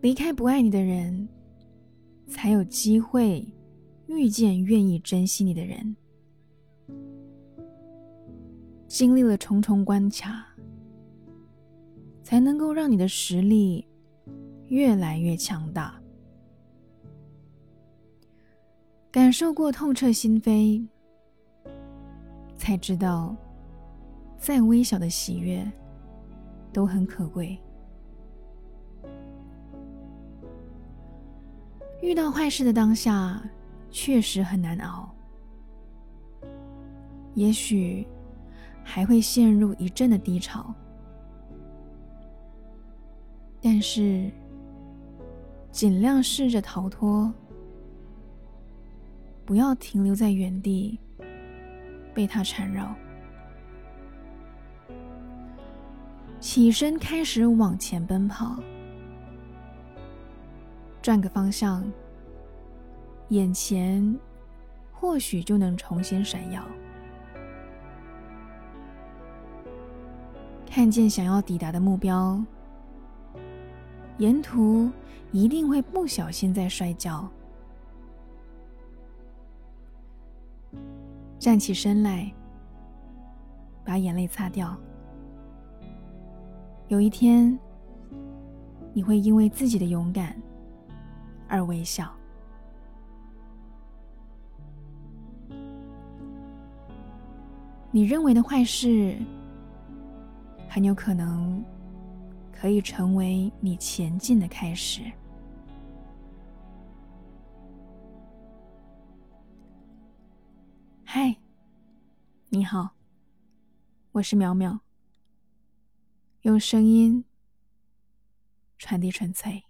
离开不爱你的人，才有机会遇见愿意珍惜你的人。经历了重重关卡，才能够让你的实力越来越强大。感受过痛彻心扉，才知道，再微小的喜悦都很可贵。遇到坏事的当下，确实很难熬，也许还会陷入一阵的低潮。但是，尽量试着逃脱，不要停留在原地，被它缠绕。起身，开始往前奔跑。转个方向，眼前或许就能重新闪耀。看见想要抵达的目标，沿途一定会不小心在摔跤。站起身来，把眼泪擦掉。有一天，你会因为自己的勇敢。而微笑。你认为的坏事，很有可能可以成为你前进的开始。嗨，你好，我是苗苗，用声音传递纯粹。